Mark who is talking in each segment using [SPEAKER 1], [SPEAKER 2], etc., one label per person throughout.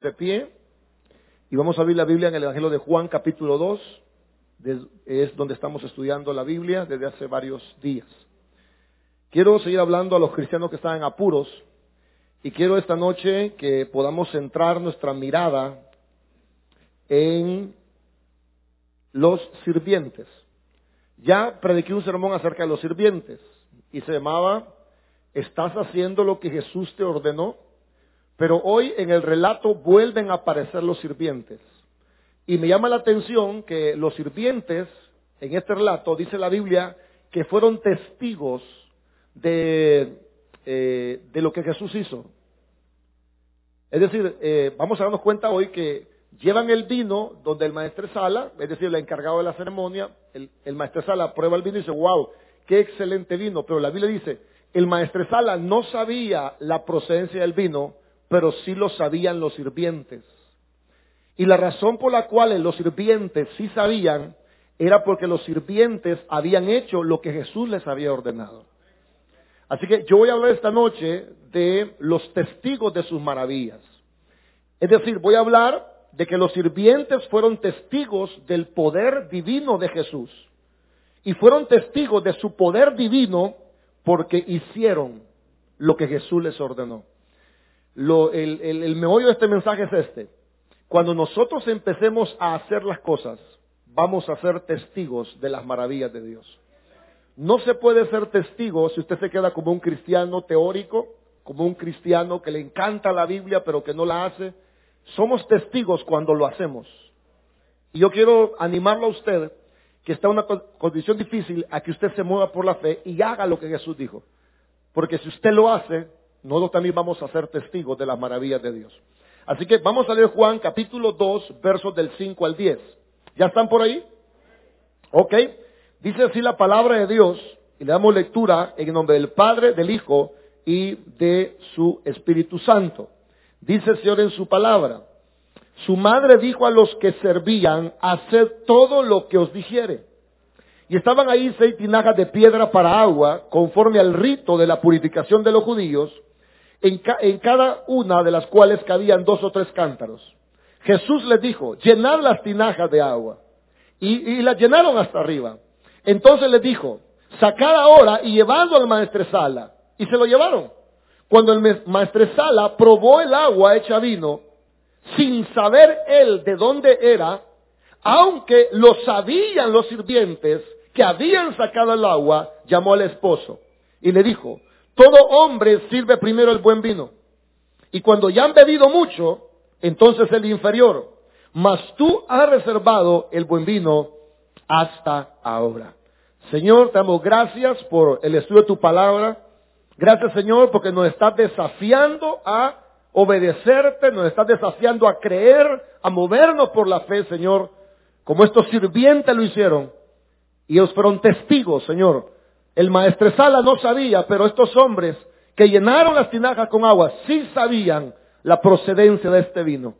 [SPEAKER 1] de pie y vamos a abrir la Biblia en el Evangelio de Juan capítulo 2, es donde estamos estudiando la Biblia desde hace varios días. Quiero seguir hablando a los cristianos que están en apuros y quiero esta noche que podamos centrar nuestra mirada en los sirvientes. Ya prediqué un sermón acerca de los sirvientes y se llamaba ¿Estás haciendo lo que Jesús te ordenó? Pero hoy en el relato vuelven a aparecer los sirvientes. Y me llama la atención que los sirvientes, en este relato, dice la Biblia, que fueron testigos de, eh, de lo que Jesús hizo. Es decir, eh, vamos a darnos cuenta hoy que llevan el vino donde el maestro Sala, es decir, el encargado de la ceremonia, el, el maestro Sala prueba el vino y dice, wow, qué excelente vino. Pero la Biblia dice, el maestro Sala no sabía la procedencia del vino, pero sí lo sabían los sirvientes. Y la razón por la cual los sirvientes sí sabían era porque los sirvientes habían hecho lo que Jesús les había ordenado. Así que yo voy a hablar esta noche de los testigos de sus maravillas. Es decir, voy a hablar de que los sirvientes fueron testigos del poder divino de Jesús. Y fueron testigos de su poder divino porque hicieron lo que Jesús les ordenó el, el meollo de este mensaje es este. Cuando nosotros empecemos a hacer las cosas, vamos a ser testigos de las maravillas de Dios. No se puede ser testigo si usted se queda como un cristiano teórico, como un cristiano que le encanta la Biblia pero que no la hace. Somos testigos cuando lo hacemos. Y yo quiero animarlo a usted, que está en una condición difícil, a que usted se mueva por la fe y haga lo que Jesús dijo. Porque si usted lo hace, nosotros también vamos a ser testigos de las maravillas de Dios. Así que vamos a leer Juan capítulo 2, versos del 5 al 10. ¿Ya están por ahí? Ok. Dice así la palabra de Dios y le damos lectura en nombre del Padre, del Hijo y de su Espíritu Santo. Dice el Señor en su palabra. Su madre dijo a los que servían, haced todo lo que os dijere. Y estaban ahí seis tinajas de piedra para agua, conforme al rito de la purificación de los judíos, en, cada una de las cuales cabían dos o tres cántaros. Jesús les dijo, llenad las tinajas de agua. Y, y las llenaron hasta arriba. Entonces les dijo, sacad ahora y llevadlo al maestresala. Y se lo llevaron. Cuando el maestresala probó el agua hecha vino, sin saber él de dónde era, aunque lo sabían los sirvientes que habían sacado el agua, llamó al esposo y le dijo, todo hombre sirve primero el buen vino. Y cuando ya han bebido mucho, entonces el inferior. Mas tú has reservado el buen vino hasta ahora. Señor, te damos gracias por el estudio de tu palabra. Gracias, Señor, porque nos estás desafiando a obedecerte, nos estás desafiando a creer, a movernos por la fe, Señor, como estos sirvientes lo hicieron. Y ellos fueron testigos, Señor, el maestresala no sabía, pero estos hombres que llenaron las tinajas con agua sí sabían la procedencia de este vino.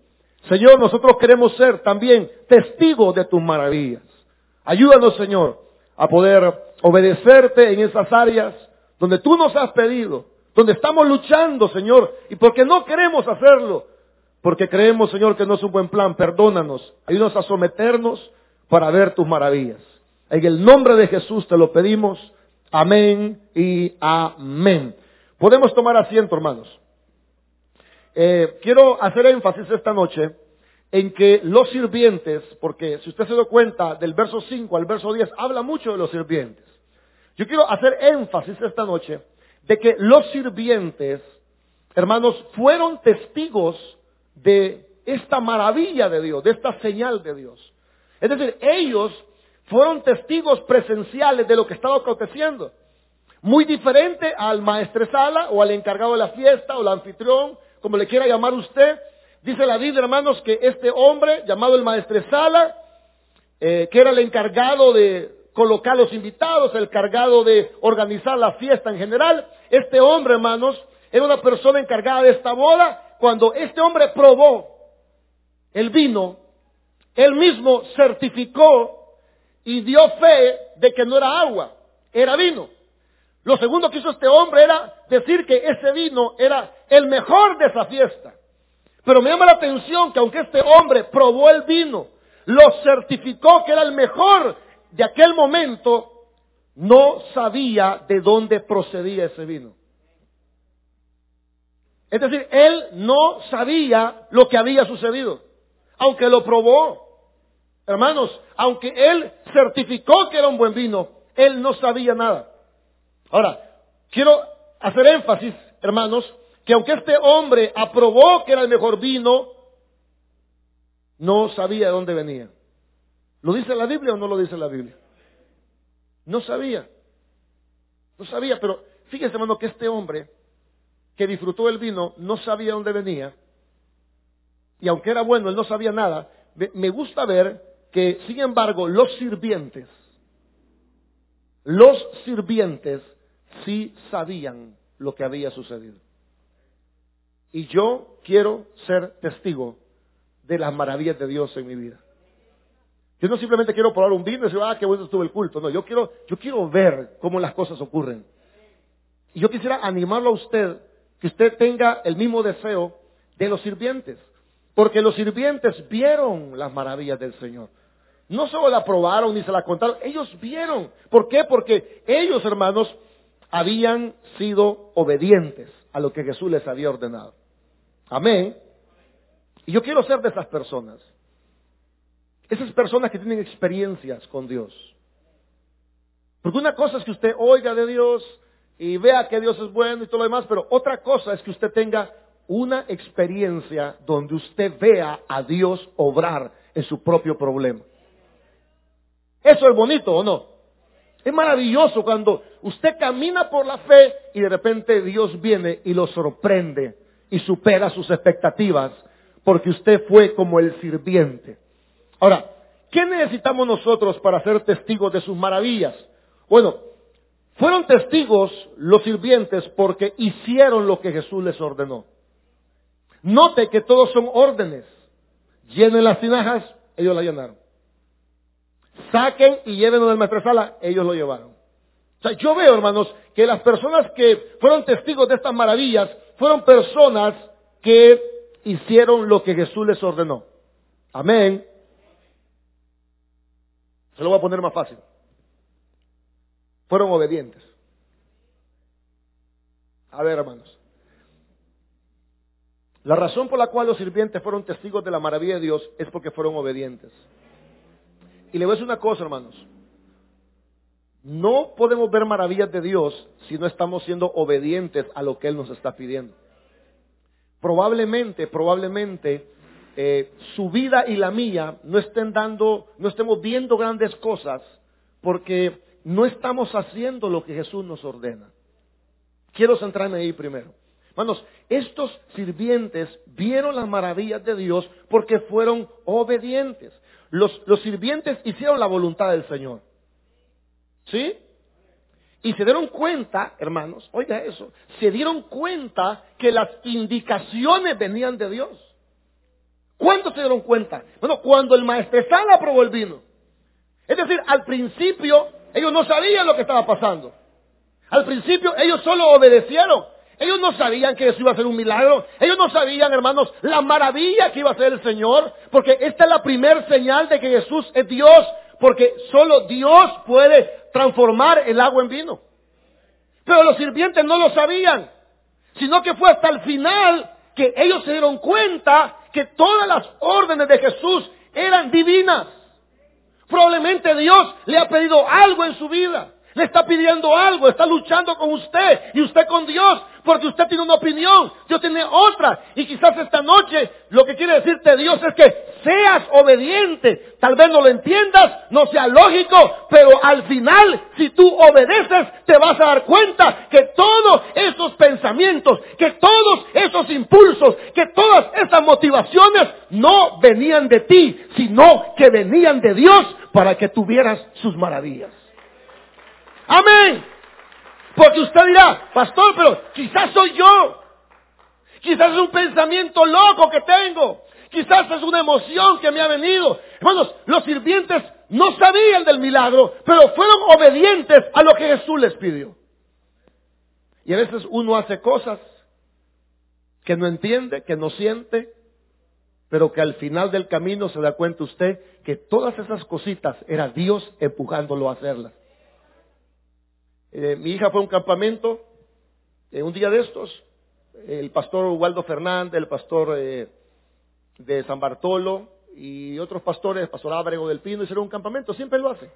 [SPEAKER 1] Señor, nosotros queremos ser también testigos de tus maravillas. Ayúdanos, Señor, a poder obedecerte en esas áreas donde tú nos has pedido, donde estamos luchando, Señor, y porque no queremos hacerlo, porque creemos, Señor, que no es un buen plan. Perdónanos, ayúdanos a someternos para ver tus maravillas. En el nombre de Jesús te lo pedimos. Amén y amén. Podemos tomar asiento, hermanos. Eh, quiero hacer énfasis esta noche en que los sirvientes, porque si usted se da cuenta del verso 5 al verso 10, habla mucho de los sirvientes. Yo quiero hacer énfasis esta noche de que los sirvientes, hermanos, fueron testigos de esta maravilla de Dios, de esta señal de Dios. Es decir, ellos fueron testigos presenciales de lo que estaba aconteciendo. Muy diferente al maestresala o al encargado de la fiesta o al anfitrión, como le quiera llamar usted. Dice la Biblia, hermanos, que este hombre llamado el maestresala, eh, que era el encargado de colocar los invitados, el encargado de organizar la fiesta en general, este hombre, hermanos, era una persona encargada de esta boda. Cuando este hombre probó el vino, él mismo certificó y dio fe de que no era agua, era vino. Lo segundo que hizo este hombre era decir que ese vino era el mejor de esa fiesta. Pero me llama la atención que aunque este hombre probó el vino, lo certificó que era el mejor de aquel momento, no sabía de dónde procedía ese vino. Es decir, él no sabía lo que había sucedido, aunque lo probó. Hermanos, aunque él certificó que era un buen vino, él no sabía nada. Ahora, quiero hacer énfasis, hermanos, que aunque este hombre aprobó que era el mejor vino, no sabía de dónde venía. ¿Lo dice la Biblia o no lo dice la Biblia? No sabía. No sabía, pero fíjese, hermano, que este hombre que disfrutó el vino no sabía de dónde venía. Y aunque era bueno, él no sabía nada. Me gusta ver que, sin embargo, los sirvientes, los sirvientes sí sabían lo que había sucedido. Y yo quiero ser testigo de las maravillas de Dios en mi vida. Yo no simplemente quiero probar un vino y decir, ah, qué bueno estuvo el culto. No, yo quiero, yo quiero ver cómo las cosas ocurren. Y yo quisiera animarlo a usted, que usted tenga el mismo deseo de los sirvientes. Porque los sirvientes vieron las maravillas del Señor. No solo la probaron ni se la contaron, ellos vieron. ¿Por qué? Porque ellos, hermanos, habían sido obedientes a lo que Jesús les había ordenado. Amén. Y yo quiero ser de esas personas. Esas personas que tienen experiencias con Dios. Porque una cosa es que usted oiga de Dios y vea que Dios es bueno y todo lo demás, pero otra cosa es que usted tenga una experiencia donde usted vea a Dios obrar en su propio problema. ¿Eso es bonito o no? Es maravilloso cuando usted camina por la fe y de repente Dios viene y lo sorprende y supera sus expectativas porque usted fue como el sirviente. Ahora, ¿qué necesitamos nosotros para ser testigos de sus maravillas? Bueno, fueron testigos los sirvientes porque hicieron lo que Jesús les ordenó. Note que todos son órdenes. Llenen las tinajas, ellos las llenaron saquen y llévenlo del maestresala, ellos lo llevaron. O sea, yo veo, hermanos, que las personas que fueron testigos de estas maravillas fueron personas que hicieron lo que Jesús les ordenó. Amén. Se lo voy a poner más fácil. Fueron obedientes. A ver, hermanos. La razón por la cual los sirvientes fueron testigos de la maravilla de Dios es porque fueron obedientes. Y le voy a decir una cosa, hermanos. No podemos ver maravillas de Dios si no estamos siendo obedientes a lo que Él nos está pidiendo. Probablemente, probablemente, eh, su vida y la mía no estén dando, no estemos viendo grandes cosas porque no estamos haciendo lo que Jesús nos ordena. Quiero centrarme ahí primero. Hermanos, estos sirvientes vieron las maravillas de Dios porque fueron obedientes. Los, sirvientes hicieron la voluntad del Señor. ¿Sí? Y se dieron cuenta, hermanos, oiga eso, se dieron cuenta que las indicaciones venían de Dios. ¿Cuántos se dieron cuenta? Bueno, cuando el maestresal aprobó el vino. Es decir, al principio ellos no sabían lo que estaba pasando. Al principio ellos solo obedecieron. Ellos no sabían que eso iba a ser un milagro. Ellos no sabían, hermanos, la maravilla que iba a ser el Señor. Porque esta es la primer señal de que Jesús es Dios. Porque solo Dios puede transformar el agua en vino. Pero los sirvientes no lo sabían. Sino que fue hasta el final que ellos se dieron cuenta que todas las órdenes de Jesús eran divinas. Probablemente Dios le ha pedido algo en su vida. Le está pidiendo algo, está luchando con usted y usted con Dios, porque usted tiene una opinión, Dios tiene otra. Y quizás esta noche lo que quiere decirte Dios es que seas obediente. Tal vez no lo entiendas, no sea lógico, pero al final, si tú obedeces, te vas a dar cuenta que todos esos pensamientos, que todos esos impulsos, que todas esas motivaciones no venían de ti, sino que venían de Dios para que tuvieras sus maravillas. Amén. Porque usted dirá, pastor, pero quizás soy yo. Quizás es un pensamiento loco que tengo. Quizás es una emoción que me ha venido. Hermanos, los sirvientes no sabían del milagro, pero fueron obedientes a lo que Jesús les pidió. Y a veces uno hace cosas que no entiende, que no siente, pero que al final del camino se da cuenta usted que todas esas cositas era Dios empujándolo a hacerlas. Eh, mi hija fue a un campamento, en un día de estos, el pastor Waldo Fernández, el pastor eh, de San Bartolo y otros pastores, el pastor Ábrego del Pino, hicieron un campamento, siempre lo hacen.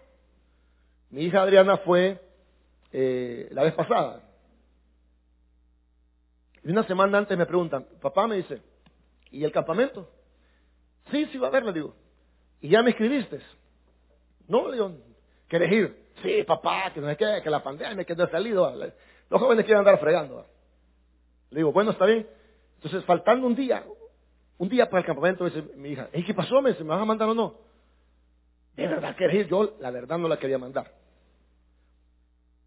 [SPEAKER 1] Mi hija Adriana fue eh, la vez pasada. Y una semana antes me preguntan, papá me dice, ¿y el campamento? Sí, sí va a haber, le digo. ¿Y ya me escribiste? No, le digo, ¿quieres ir? Sí, papá, que no es que, que la pandemia, que no ha salido. Los jóvenes quieren andar fregando. Le digo, bueno, está bien. Entonces, faltando un día, un día para el campamento, dice mi hija, ¿qué pasó? Me ¿me vas a mandar o no? ¿De verdad querés ir? Yo, la verdad, no la quería mandar.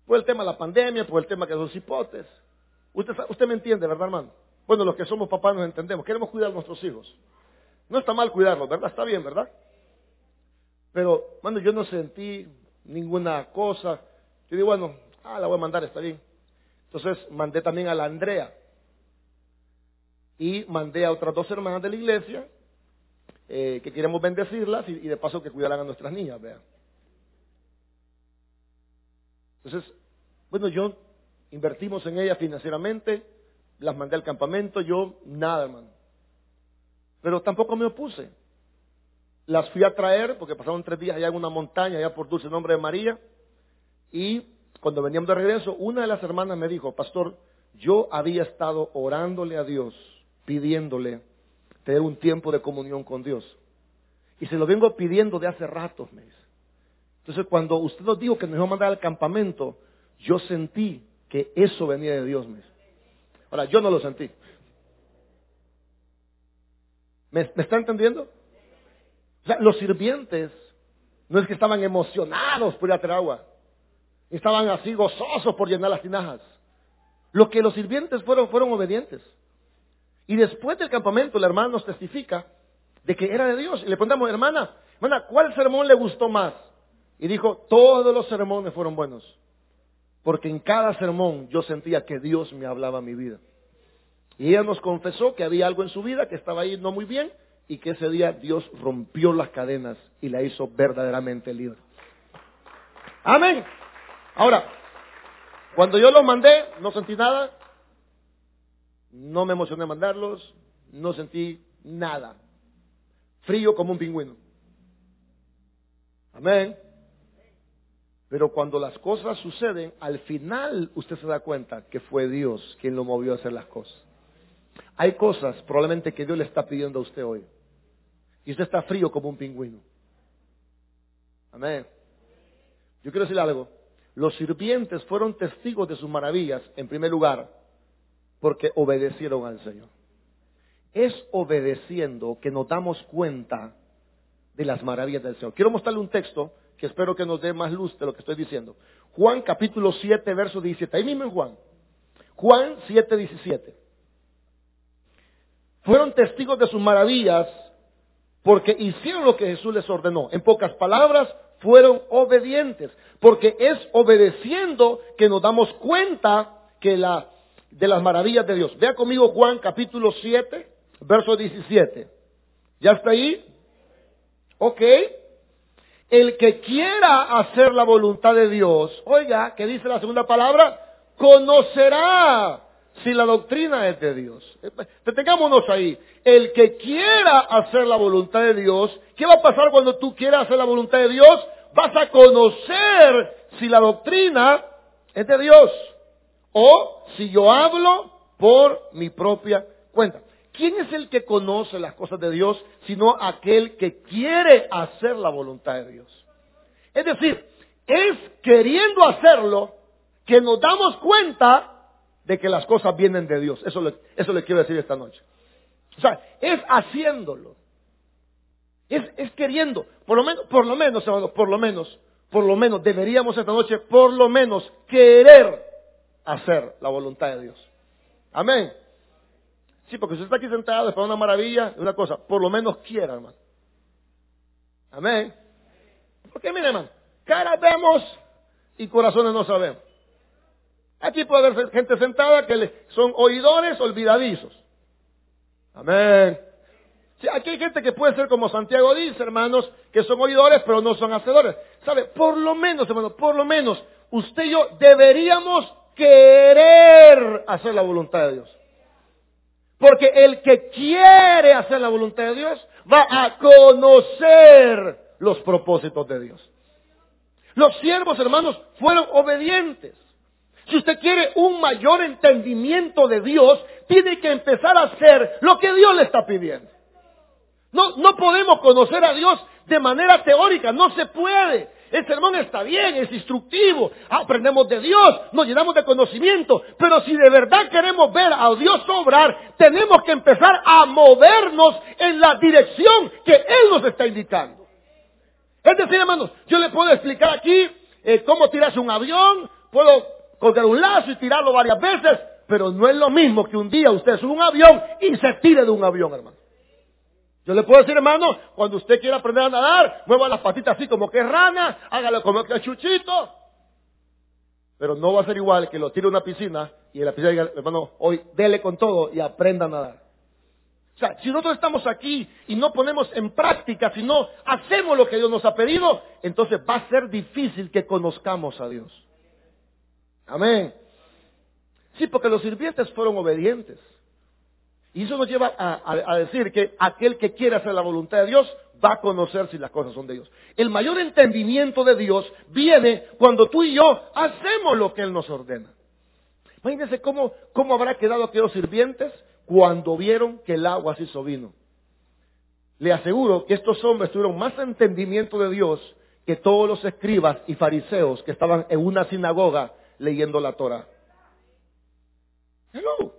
[SPEAKER 1] Por el tema de la pandemia, por el tema que los hipotes. Usted, usted me entiende, ¿verdad, hermano? Bueno, los que somos papás nos entendemos. Queremos cuidar a nuestros hijos. No está mal cuidarlos, ¿verdad? Está bien, ¿verdad? Pero, bueno, yo no sentí ninguna cosa. Yo digo, bueno, ah, la voy a mandar, está bien. Entonces mandé también a la Andrea. Y mandé a otras dos hermanas de la iglesia eh, que queremos bendecirlas y, de paso que cuidaran a nuestras niñas, vean. Entonces, bueno, yo invertimos en ellas financieramente, las mandé al campamento, yo nada, hermano. Pero tampoco me opuse. Las fui a traer porque pasaron tres días allá en una montaña, allá por dulce nombre de María. Y cuando veníamos de regreso, una de las hermanas me dijo, pastor, yo había estado orándole a Dios, pidiéndole tener un tiempo de comunión con Dios. Y se lo vengo pidiendo de hace rato, me dice. Entonces, cuando usted nos dijo que nos iba a mandar al campamento, yo sentí que eso venía de Dios, me dice. Ahora, yo no lo sentí. ¿Me, ¿Me, está entendiendo? Los sirvientes no es que estaban emocionados por ir a agua. Estaban así gozosos por llenar las tinajas. Lo que los sirvientes fueron, fueron obedientes. Y después del campamento, el hermano nos testifica de que era de Dios. Y le preguntamos, hermana, hermana, ¿cuál sermón le gustó más? Y dijo, todos los sermones fueron buenos. Porque en cada sermón yo sentía que Dios me hablaba mi vida. Y ella nos confesó que había algo en su vida que estaba ahí no muy bien y que ese día Dios rompió las cadenas y la hizo verdaderamente libre. Amén. Ahora, cuando yo los mandé, no sentí nada, no me emocioné mandarlos, no sentí nada. Frío como un pingüino. Amén. Pero cuando las cosas suceden, al final usted se da cuenta que fue Dios quien lo movió a hacer las cosas. Hay cosas probablemente que Dios le está pidiendo a usted hoy y usted está frío como un pingüino. Amén. Yo quiero decir algo. Los sirvientes fueron testigos de sus maravillas, en primer lugar, porque obedecieron al Señor. Es obedeciendo que nos damos cuenta de las maravillas del Señor. Quiero mostrarle un texto que espero que nos dé más luz de lo que estoy diciendo. Juan capítulo 7, verso 17. Ahí mismo en Juan. Juan 7, 17. Fueron testigos de sus maravillas porque hicieron lo que Jesús les ordenó. En pocas palabras, fueron obedientes, porque es obedeciendo que nos damos cuenta que de las maravillas de Dios. Vea conmigo Juan capítulo 7, verso 17. ¿Ya está ahí? Ok. El que quiera hacer la voluntad de Dios, oiga, ¿qué dice la segunda palabra? Conocerá si la doctrina es de Dios. Detengámonos ahí. El que quiera hacer la voluntad de Dios, ¿qué va a pasar cuando tú quieras hacer la voluntad de Dios? Vas a conocer si la doctrina es de Dios o si yo hablo por mi propia cuenta. ¿Quién es el que conoce las cosas de Dios sino aquel que quiere hacer la voluntad de Dios? Es decir, es queriendo hacerlo que nos damos cuenta de que las cosas vienen de Dios. Eso le, eso le quiero decir esta noche. O sea, es haciéndolo. Es, es queriendo. Por lo menos, por lo menos, hermanos, por lo menos, por lo menos, deberíamos esta noche, por lo menos, querer hacer la voluntad de Dios. Amén. Sí, porque usted está aquí sentado, para una maravilla, una cosa, por lo menos quiera, hermano. Amén. Porque mire, hermano, caras vemos y corazones no sabemos. Aquí puede haber gente sentada que son oidores olvidadizos. Amén. Aquí hay gente que puede ser como Santiago dice, hermanos, que son oidores, pero no son hacedores. ¿Sabe? Por lo menos, hermanos, por lo menos, usted y yo deberíamos querer hacer la voluntad de Dios. Porque el que quiere hacer la voluntad de Dios va a conocer los propósitos de Dios. Los siervos, hermanos, fueron obedientes. Si usted quiere un mayor entendimiento de Dios, tiene que empezar a hacer lo que Dios le está pidiendo. No, no podemos conocer a Dios de manera teórica, no se puede. El sermón está bien, es instructivo, aprendemos de Dios, nos llenamos de conocimiento, pero si de verdad queremos ver a Dios obrar, tenemos que empezar a movernos en la dirección que Él nos está indicando. Es decir, hermanos, yo le puedo explicar aquí eh, cómo tirarse un avión, puedo colgar un lazo y tirarlo varias veces, pero no es lo mismo que un día usted sube un avión y se tire de un avión, hermano. Yo le puedo decir, hermano, cuando usted quiera aprender a nadar, mueva las patitas así como que rana, hágalo como que chuchito. Pero no va a ser igual que lo tire a una piscina y en la piscina diga, hermano, hoy dele con todo y aprenda a nadar. O sea, si nosotros estamos aquí y no ponemos en práctica, si no hacemos lo que Dios nos ha pedido, entonces va a ser difícil que conozcamos a Dios. Amén. Sí, porque los sirvientes fueron obedientes. Y eso nos lleva a, decir que aquel que quiere hacer la voluntad de Dios va a conocer si las cosas son de Dios. El mayor entendimiento de Dios viene cuando tú y yo hacemos lo que Él nos ordena. Imagínense cómo, cómo habrá quedado aquellos sirvientes cuando vieron que el agua se hizo vino. Le aseguro que estos hombres tuvieron más entendimiento de Dios que todos los escribas y fariseos que estaban en una sinagoga leyendo la Torah. Hello.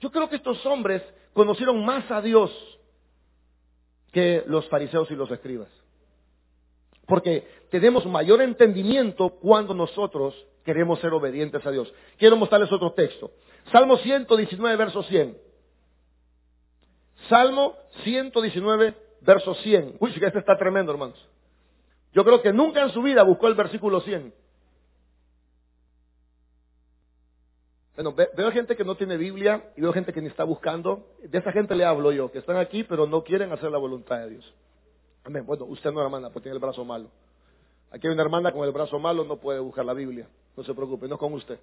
[SPEAKER 1] Yo creo que estos hombres conocieron más a Dios que los fariseos y los escribas. Porque tenemos mayor entendimiento cuando nosotros queremos ser obedientes a Dios. Quiero mostrarles otro texto. Salmo 119, verso 100. Salmo 119, verso 100. Uy, que este está tremendo, hermanos. Yo creo que nunca en su vida buscó el versículo 100. Bueno, veo gente que no tiene Biblia y veo gente que ni está buscando. De esa gente le hablo yo, que están aquí pero no quieren hacer la voluntad de Dios. Amén. Bueno, usted no hermana, porque tiene el brazo malo. Aquí hay una hermana con el brazo malo, no puede buscar la Biblia. No se preocupe, no es con usted.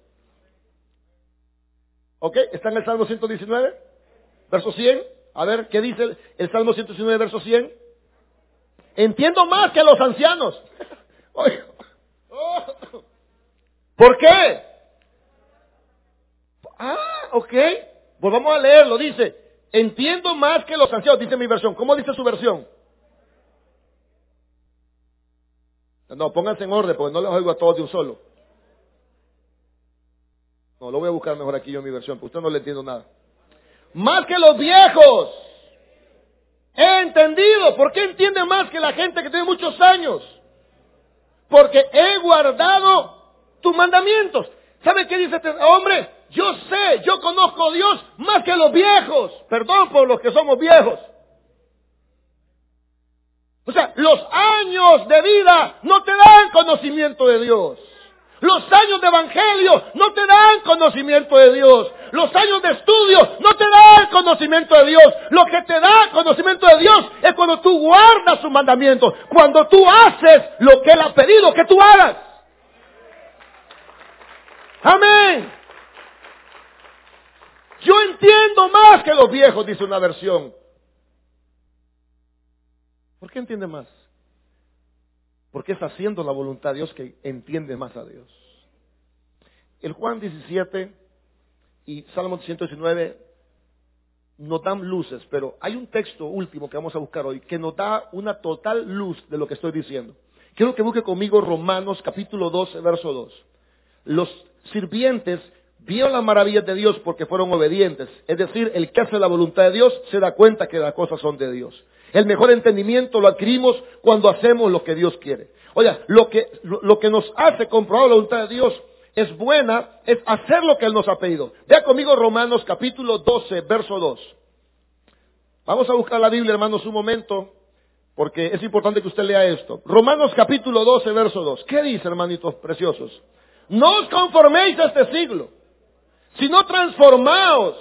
[SPEAKER 1] ¿Ok? ¿Está en el Salmo 119? Verso 100. A ver, ¿qué dice el Salmo 119, verso 100? Entiendo más que los ancianos. ¿Por qué? Ah, ok. Volvamos a leerlo. Dice, entiendo más que los ancianos, dice mi versión. ¿Cómo dice su versión? No, pónganse en orden porque no les oigo a todos de un solo. No, lo voy a buscar mejor aquí yo en mi versión, porque usted no le entiendo nada. Más que los viejos. He entendido. ¿Por qué entiende más que la gente que tiene muchos años? Porque he guardado tus mandamientos. ¿Sabe qué dice este hombre? Yo sé, yo conozco a Dios más que los viejos. Perdón por los que somos viejos. O sea, los años de vida no te dan conocimiento de Dios. Los años de evangelio no te dan conocimiento de Dios. Los años de estudio no te dan conocimiento de Dios. Lo que te da conocimiento de Dios es cuando tú guardas sus mandamientos. Cuando tú haces lo que Él ha pedido que tú hagas. Amén. Yo entiendo más que los viejos, dice una versión. ¿Por qué entiende más? Porque es haciendo la voluntad de Dios que entiende más a Dios. El Juan 17 y Salmo 119 nos dan luces, pero hay un texto último que vamos a buscar hoy que nos da una total luz de lo que estoy diciendo. Quiero que busque conmigo Romanos capítulo 12, verso 2. Los sirvientes vieron las maravillas de Dios porque fueron obedientes. Es decir, el que hace la voluntad de Dios se da cuenta que las cosas son de Dios. El mejor entendimiento lo adquirimos cuando hacemos lo que Dios quiere. Oiga, lo que, lo que nos hace comprobar la voluntad de Dios es buena, es hacer lo que Él nos ha pedido. Vea conmigo Romanos capítulo 12, verso 2. Vamos a buscar la Biblia, hermanos, un momento, porque es importante que usted lea esto. Romanos capítulo 12, verso 2. ¿Qué dice, hermanitos preciosos? No os conforméis a este siglo, sino transformaos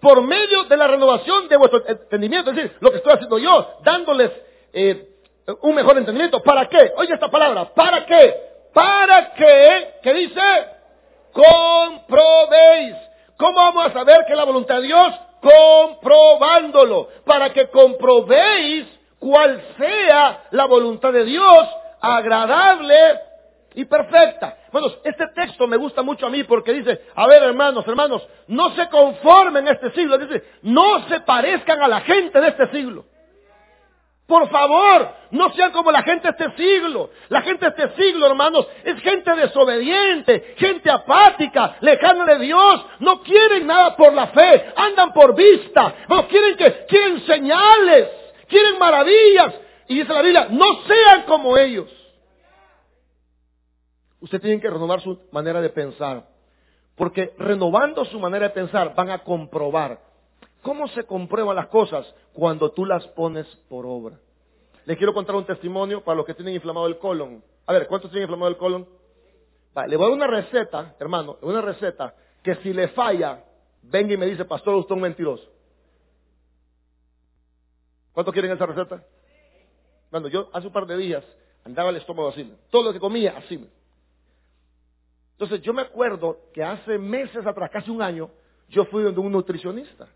[SPEAKER 1] por medio de la renovación de vuestro entendimiento, es decir, lo que estoy haciendo yo, dándoles eh, un mejor entendimiento. ¿Para qué? Oye esta palabra, ¿para qué? Para que, ¿qué dice? Comprobéis. ¿Cómo vamos a saber que la voluntad de Dios? Comprobándolo. Para que comprobéis cuál sea la voluntad de Dios, agradable y perfecta. Bueno, este texto me gusta mucho a mí porque dice, a ver hermanos, hermanos, no se conformen en este siglo, dice, no se parezcan a la gente de este siglo. Por favor, no sean como la gente de este siglo. La gente de este siglo, hermanos, es gente desobediente, gente apática, lejana de Dios. No quieren nada por la fe, andan por vista. No quieren que quieren señales, quieren maravillas. Y dice la Biblia, no sean como ellos. Usted tiene que renovar su manera de pensar. Porque renovando su manera de pensar van a comprobar. ¿Cómo se comprueban las cosas? Cuando tú las pones por obra. Les quiero contar un testimonio para los que tienen inflamado el colon. A ver, ¿cuántos tienen inflamado el colon? le voy a dar una receta, hermano, una receta que si le falla, venga y me dice, pastor, usted es un mentiroso. ¿Cuántos quieren esa receta? Bueno, yo hace un par de días andaba el estómago así, todo lo que comía así. Entonces yo me acuerdo que hace meses atrás, casi un año, yo fui donde un nutricionista.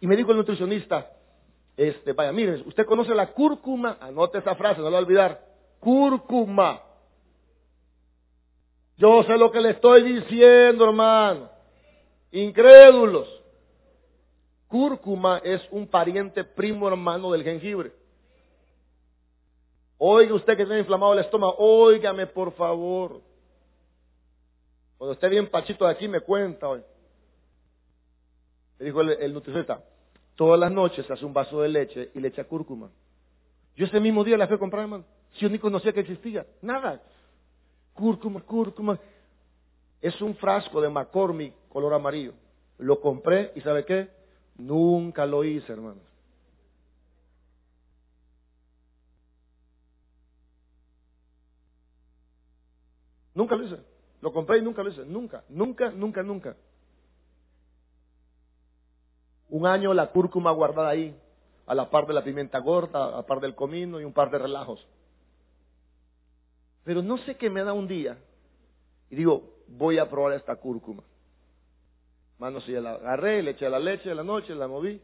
[SPEAKER 1] Y me dijo el nutricionista, este, vaya, miren, usted conoce la cúrcuma, anote esa frase, no la va a olvidar. Cúrcuma. Yo sé lo que le estoy diciendo, hermano. Incrédulos. Cúrcuma es un pariente primo hermano del jengibre. Oiga usted que tiene inflamado el estómago, óigame por favor. Cuando esté bien pachito de aquí, me cuenta hoy. Le dijo el, el nutricionista, todas las noches hace un vaso de leche y le echa cúrcuma. Yo ese mismo día la fui a comprar, hermano. Si yo ni conocía que existía. Nada. Cúrcuma, cúrcuma. Es un frasco de McCormick color amarillo. Lo compré y ¿sabe qué? Nunca lo hice, hermano. Nunca lo hice. Lo compré y nunca lo hice. Nunca, nunca, nunca, nunca. Un año la cúrcuma guardada ahí, a la par de la pimienta gorda, a la par del comino y un par de relajos. Pero no sé qué me da un día. Y digo, voy a probar esta cúrcuma. Hermano, si la agarré, le eché la leche de la noche, la moví.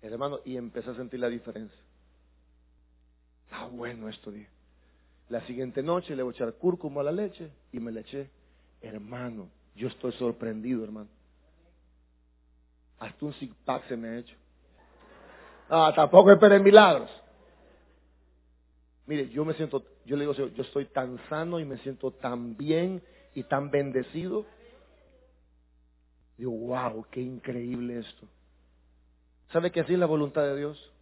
[SPEAKER 1] Hermano, y empecé a sentir la diferencia. Está bueno esto, dije. La siguiente noche le voy a echar cúrcuma a la leche y me la eché. Hermano, yo estoy sorprendido, hermano. Hasta un six pack se me ha hecho. Ah, tampoco esperen milagros. Mire, yo me siento, yo le digo, yo estoy tan sano y me siento tan bien y tan bendecido. Digo, wow, qué increíble esto. ¿Sabe que así es la voluntad de Dios?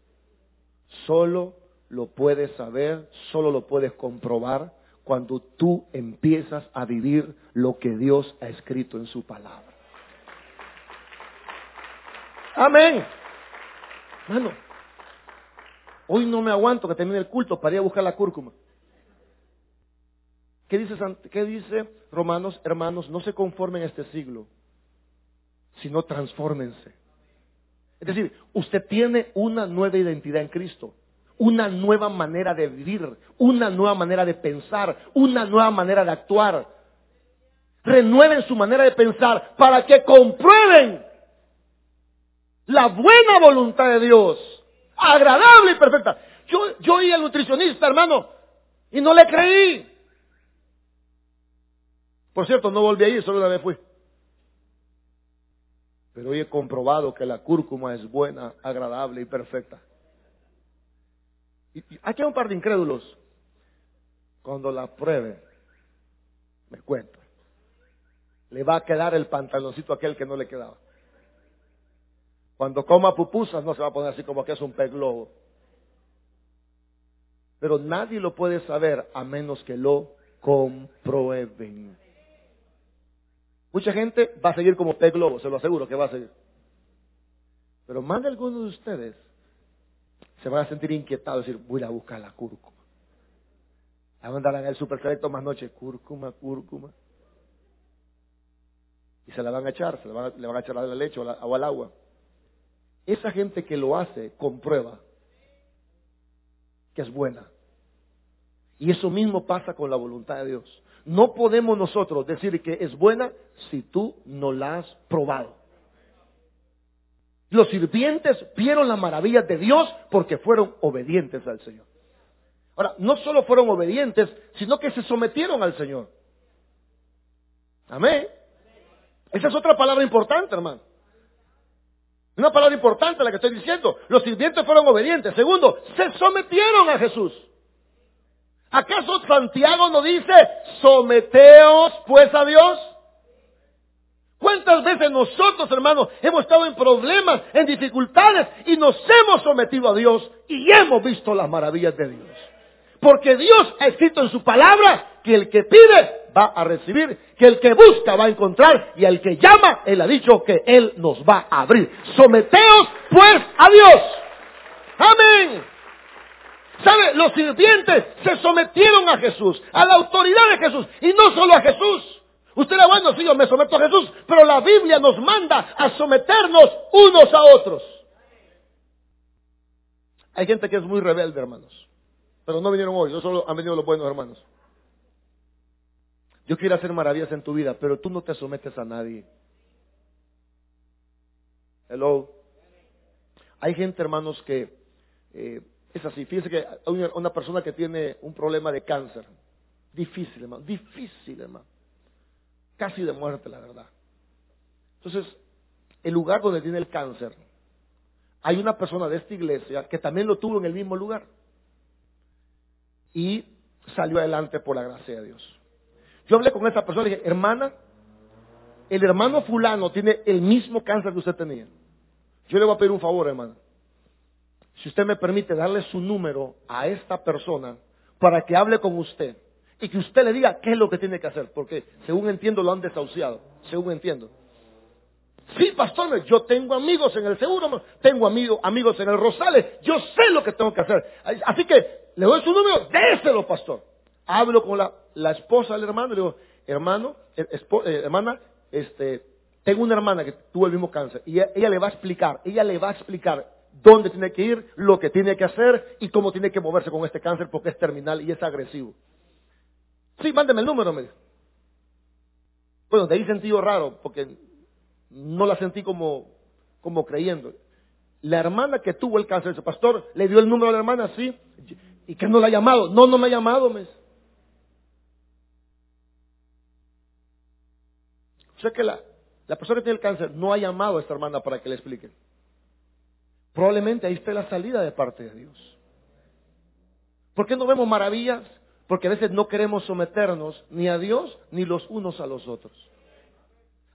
[SPEAKER 1] Solo lo puedes saber, solo lo puedes comprobar cuando tú empiezas a vivir lo que Dios ha escrito en su palabra. Amén. Mano, hoy no me aguanto que termine el culto para ir a buscar la cúrcuma. ¿Qué dice, ¿Qué dice Romanos, hermanos? No se conformen a este siglo, sino transfórmense. Es decir, usted tiene una nueva identidad en Cristo una nueva manera de vivir, una nueva manera de pensar, una nueva manera de actuar. Renueven su manera de pensar para que comprueben la buena voluntad de Dios, agradable y perfecta. Yo, yo oí al nutricionista, hermano, y no le creí. Por cierto, no volví a ir, solo una vez fui. Pero hoy he comprobado que la cúrcuma es buena, agradable y perfecta. Aquí hay un par de incrédulos. Cuando la pruebe, me cuento, le va a quedar el pantaloncito aquel que no le quedaba. Cuando coma pupusas no se va a poner así como que es un pez globo. Pero nadie lo puede saber a menos que lo comprueben. Mucha gente va a seguir como pez globo, se lo aseguro que va a seguir. Pero más de algunos de ustedes se van a sentir inquietados decir, voy a buscar la cúrcuma. La van a andar en el supercreto más noche, cúrcuma, cúrcuma. Y se la van a echar, se le van a echar a la leche o, al agua. esa gente que lo hace comprueba que es buena. Y eso mismo pasa con la voluntad de Dios. No podemos nosotros decir que es buena si tú no la has probado. Los sirvientes vieron las maravillas de Dios porque fueron obedientes al Señor. Ahora, no solo fueron obedientes, sino que se sometieron al Señor. Amén. Esa es otra palabra importante, hermano. Una palabra importante la que estoy diciendo. Los sirvientes fueron obedientes. Segundo, se sometieron a Jesús. ¿Acaso Santiago no dice, someteos pues a Dios? ¿Cuántas veces nosotros, hermanos, hemos estado en problemas, en dificultades y nos hemos sometido a Dios y hemos visto las maravillas de Dios? Porque Dios ha escrito en su palabra que el que pide va a recibir, que el que busca va a encontrar y el que llama, Él ha dicho que Él nos va a abrir. Someteos pues a Dios. Amén. ¿Sabe? Los sirvientes se sometieron a Jesús, a la autoridad de Jesús, y no solo a Jesús. Usted era bueno, sí, yo me someto a Jesús, pero la Biblia nos manda a someternos unos a otros. Hay gente que es muy rebelde, hermanos, pero no vinieron hoy, no solo han venido los buenos hermanos. Yo quiero hacer maravillas en tu vida, pero tú no te sometes a nadie. Hello. Hay gente, hermanos, que eh, es así. Fíjense que hay una persona que tiene un problema de cáncer. Difícil, hermano. Difícil, hermano. Casi de muerte, la verdad. Entonces, el lugar donde tiene el cáncer, hay una persona de esta iglesia que también lo tuvo en el mismo lugar. Y salió adelante por la gracia de Dios. Yo hablé con esa persona y dije, hermana, el hermano fulano tiene el mismo cáncer que usted tenía. Yo le voy a pedir un favor, hermana. Si usted me permite darle su número a esta persona para que hable con usted y que usted le diga qué es lo que tiene que hacer, porque según entiendo lo han desahuciado, según entiendo. Sí, pastor, yo tengo amigos en el seguro, tengo amigos, amigos en el Rosales, yo sé lo que tengo que hacer. Así que le doy su número, déselo, pastor. Hablo con la, esposa del hermano y le digo, hermano, eh, eh, hermana, este, tengo una hermana que tuvo el mismo cáncer y ella, le va a explicar, ella le va a explicar dónde tiene que ir, lo que tiene que hacer y cómo tiene que moverse con este cáncer porque es terminal y es agresivo. Sí, mándeme el número, me. Bueno, de ahí sentí raro porque no la sentí como, como creyendo. La hermana que tuvo el cáncer, ese pastor, le dio el número a la hermana, sí, y que no la ha llamado. No, no me ha llamado, me O sea que la, la persona que tiene el cáncer no ha llamado a esta hermana para que le explique. Probablemente ahí esté la salida de parte de Dios. ¿Por qué no vemos maravillas? Porque a veces no queremos someternos ni a Dios ni los unos a los otros.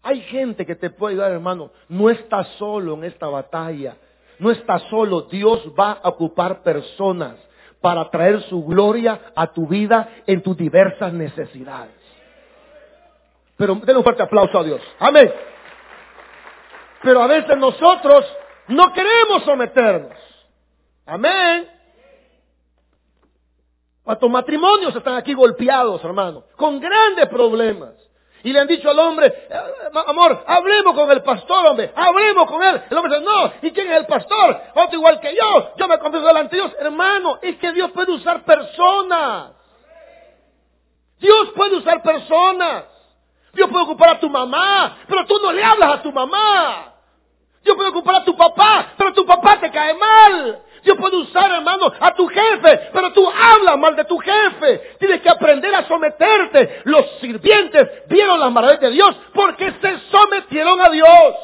[SPEAKER 1] Hay gente que te puede ayudar, hermano. No estás solo en esta batalla. No estás solo. Dios va a ocupar personas para traer su gloria a tu vida en tus diversas necesidades. Pero denle un fuerte aplauso a Dios. Amén. Pero a veces nosotros no queremos someternos. Amén. ¿Cuántos matrimonios están aquí golpeados, hermano? Con grandes problemas. Y le han dicho al hombre, eh, amor, hablemos con el pastor, hombre, hablemos con él. El hombre dice, no, ¿y quién es el pastor? Otro igual que yo, yo me confieso delante de Dios. Hermano, es que Dios puede usar personas. Dios puede usar personas. Dios puede ocupar a tu mamá, pero tú no le hablas a tu mamá. Dios puede ocupar a tu papá, pero tu papá te cae mal. Dios puede usar, hermano, a tu jefe, pero tú hablas mal de tu jefe. Tienes que aprender a someterte. Los sirvientes vieron las maravillas de Dios porque se sometieron a Dios.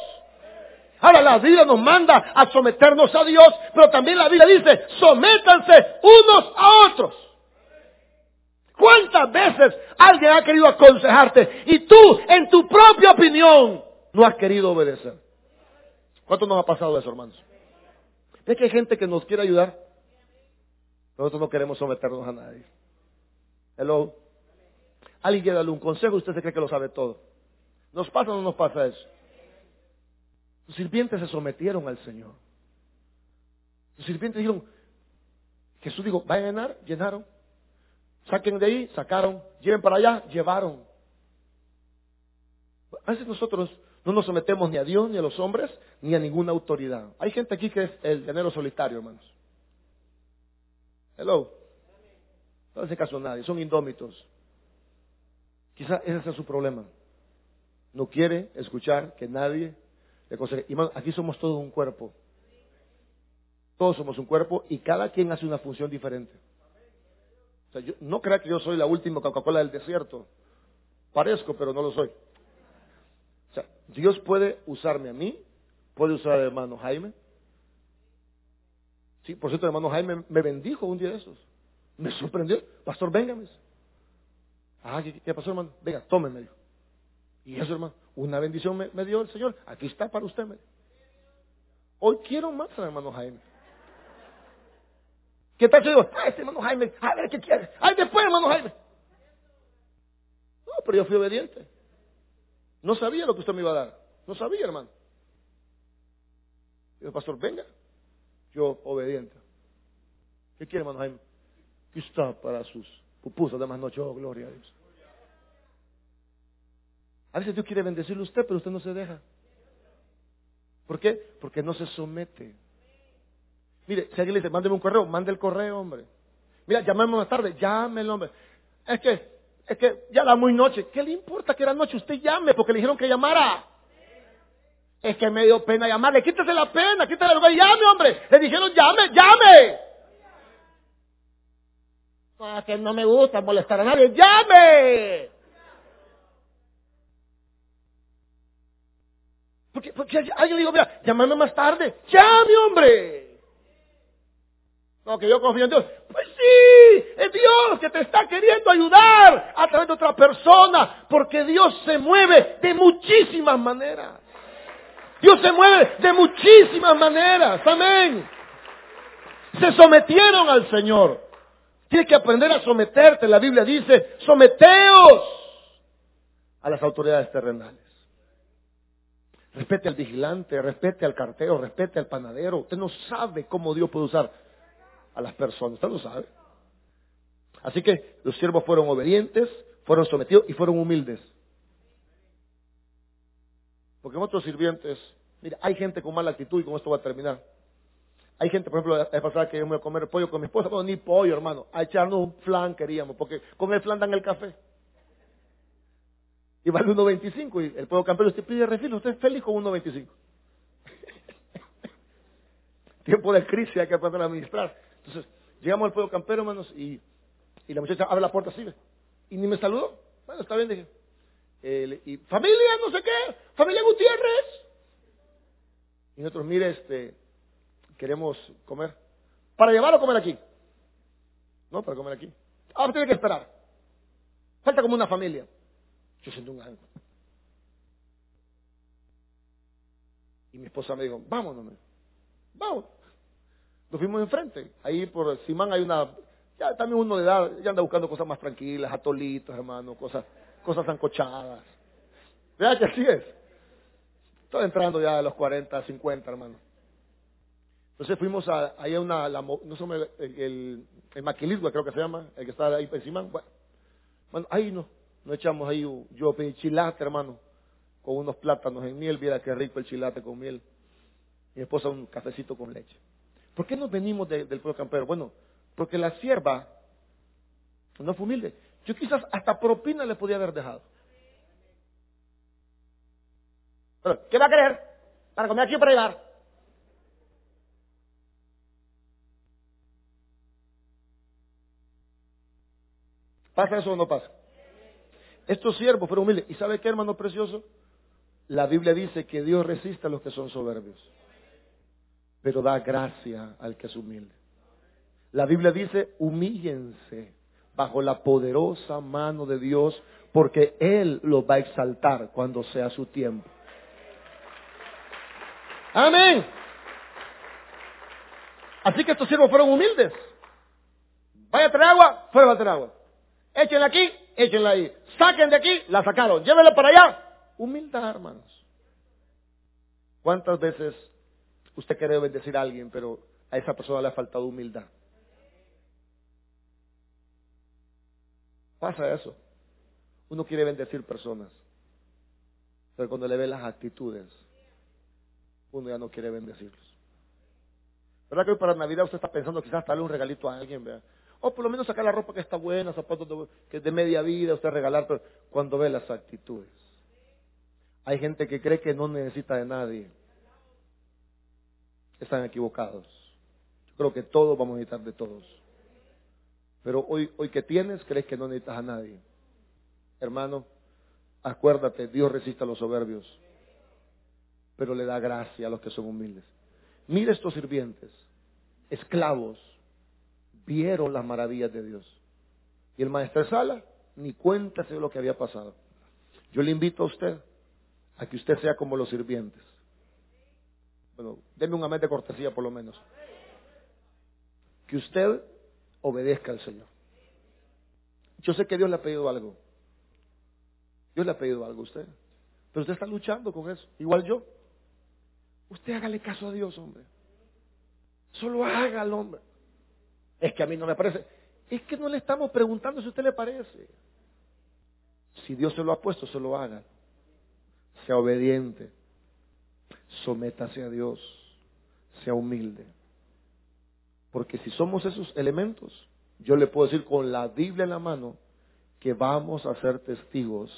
[SPEAKER 1] Ahora la Biblia nos manda a someternos a Dios, pero también la Biblia dice, sométanse unos a otros. ¿Cuántas veces alguien ha querido aconsejarte y tú, en tu propia opinión, no has querido obedecer? ¿Cuánto nos ha pasado eso, hermanos? ¿Ves que hay gente que nos quiere ayudar? Nosotros no queremos someternos a nadie. Hello. Alguien quiere darle un consejo y usted se cree que lo sabe todo. ¿Nos pasa o no nos pasa eso? Los sirvientes se sometieron al Señor. Los sirvientes dijeron, Jesús dijo, ¿va a llenar? Llenaron. Saquen de ahí, sacaron. Lleven para allá, llevaron. A veces nosotros No nos sometemos ni a Dios, ni a los hombres, ni a ninguna autoridad. Hay gente aquí que es el llanero solitario, hermanos. Hello. No hace caso a nadie, son indómitos. Quizá ese sea su problema. No quiere escuchar que nadie le aconseje. Aquí somos todos un cuerpo. Todos somos un cuerpo y cada quien hace una función diferente. No crea que yo soy la última Coca-Cola del desierto. Parezco, pero no lo soy. Dios puede usarme a mí, puede usar al hermano Jaime. Sí, por cierto, el hermano Jaime me bendijo un día de esos. Me sorprendió. Pastor, véngame. Ah, ¿qué, pasó, hermano? Venga, tómeme. Y eso, hermano, una bendición me, dio el Señor. Aquí está para usted. Hoy quiero más al hermano Jaime. ¿Qué tal si digo, ah, este hermano Jaime, a ver qué quiere? Ay, después, hermano Jaime. No, pero yo fui obediente. No sabía lo que usted me iba a dar. No sabía, hermano. El pastor, venga. Yo, obediente. ¿Qué quiere, hermano Jaime? Aquí está para sus pupusas de más noche. Oh, gloria a Dios. A veces Dios quiere bendecirle a usted, pero usted no se deja. ¿Por qué? Porque no se somete. Mire, si alguien le dice, mándeme un correo, mande el correo, hombre. Mira, llamame más tarde, llámelo, hombre. Es que, es que ya da muy noche. ¿Qué le importa que era noche? Usted llame, porque le dijeron que llamara. Es que me dio pena llamarle. Quítese la pena, quítese la pena. Llame, hombre. Le dijeron, llame, llame. Ah, que no me gusta molestar a nadie. ¡Llame! Porque, porque alguien digo, mira, llámame más tarde. ¡Llame, hombre! No, que yo confío en Dios. Pues sí, es Dios que te está queriendo ayudar a través de otra persona, porque Dios se mueve de muchísimas maneras. Dios se mueve de muchísimas maneras. Amén. Se sometieron al Señor. Tienes que aprender a someterte. La Biblia dice, someteos a las autoridades terrenales. Respete al vigilante, respete al cartero, respete al panadero. Usted no sabe cómo Dios puede usar a las personas. Usted lo sabe. Así que los siervos fueron obedientes, fueron sometidos y fueron humildes. Porque otros sirvientes, mira, hay gente con mala actitud y con esto va a terminar. Hay gente, por ejemplo, la pasada que yo me voy a comer pollo con mi esposa, no, ni pollo, hermano, a echarnos un flan queríamos, porque con flan dan el café. Y vale 1.25 y el pollo campero usted pide refil, usted es feliz con 1.25. Tiempo de crisis hay que aprender a administrar. Entonces, llegamos al pueblo campero, hermanos, y, la muchacha abre la puerta así, y ni me saludó. Bueno, está bien, dije. y familia, no sé qué, familia Gutiérrez. Y nosotros, mire, este, queremos comer. ¿Para llevar o comer aquí? No, para comer aquí. Ah, tiene que esperar. Falta como una familia. Yo siento un ángel. Y mi esposa me dijo, vámonos, vamos. Nos fuimos enfrente. Ahí por Simán hay una, ya también uno de edad, ya anda buscando cosas más tranquilas, atolitos, hermano, cosas, cosas ancochadas. ¿Verdad que así es? Estoy entrando ya a los 40, 50, hermano. Entonces fuimos a, ahí a una, no sé, el, el, el creo que se llama, el que está ahí por Simán. Bueno, bueno ahí no, nos echamos ahí, yo pedí chilate, hermano, con unos plátanos en miel, viera qué rico el chilate con miel. Mi esposa un cafecito con leche. ¿Por qué nos venimos del pueblo campero? Bueno, porque la sierva no fue humilde. Yo quizás hasta propina le podía haber dejado. ¿Qué va a querer? Para comer aquí o para llevar. ¿Pasa eso o no pasa? Estos siervos fueron humildes. ¿Y sabe qué, hermano precioso? La Biblia dice que Dios resiste a los que son soberbios pero da gracia al que es humilde. La Biblia dice, humíllense bajo la poderosa mano de Dios, porque Él los va a exaltar cuando sea su tiempo. Amén. Así que estos siervos fueron humildes. Vaya a traer agua, fuera a traer agua. Échenla aquí, échenla ahí. Saquen de aquí, la sacaron. Llévenla para allá. Humildad, hermanos. ¿Cuántas veces Usted quiere bendecir a alguien, pero a esa persona le ha faltado humildad. Pasa eso. Uno quiere bendecir personas. Pero cuando le ve las actitudes, uno ya no quiere bendecirlos. ¿Verdad que hoy para Navidad usted está pensando quizás darle un regalito a alguien? ¿verdad? O por lo menos sacar la ropa que está buena, zapatos de, que de media vida, usted regalar, pero cuando ve las actitudes. Hay gente que cree que no necesita de nadie. Están equivocados. Yo creo que todos vamos a necesitar de todos. Pero hoy, hoy que tienes, crees que no necesitas a nadie. Hermano, acuérdate, Dios resiste a los soberbios, pero le da gracia a los que son humildes. Mire estos sirvientes, esclavos, vieron las maravillas de Dios. Y el maestro sala ni cuenta de lo que había pasado. Yo le invito a usted a que usted sea como los sirvientes. Bueno, deme un amén de cortesía por lo menos. Que usted obedezca al Señor. Yo sé que Dios le ha pedido algo. Dios le ha pedido algo a usted. Pero usted está luchando con eso. Igual yo. Usted hágale caso a Dios, hombre. Solo haga al hombre. Es que a mí no me parece. Es que no le estamos preguntando si a usted le parece. Si Dios se lo ha puesto, se lo haga. Sea obediente. Sométase a Dios. Sea humilde. Porque si somos esos elementos, yo le puedo decir con la Biblia en la mano que vamos a ser testigos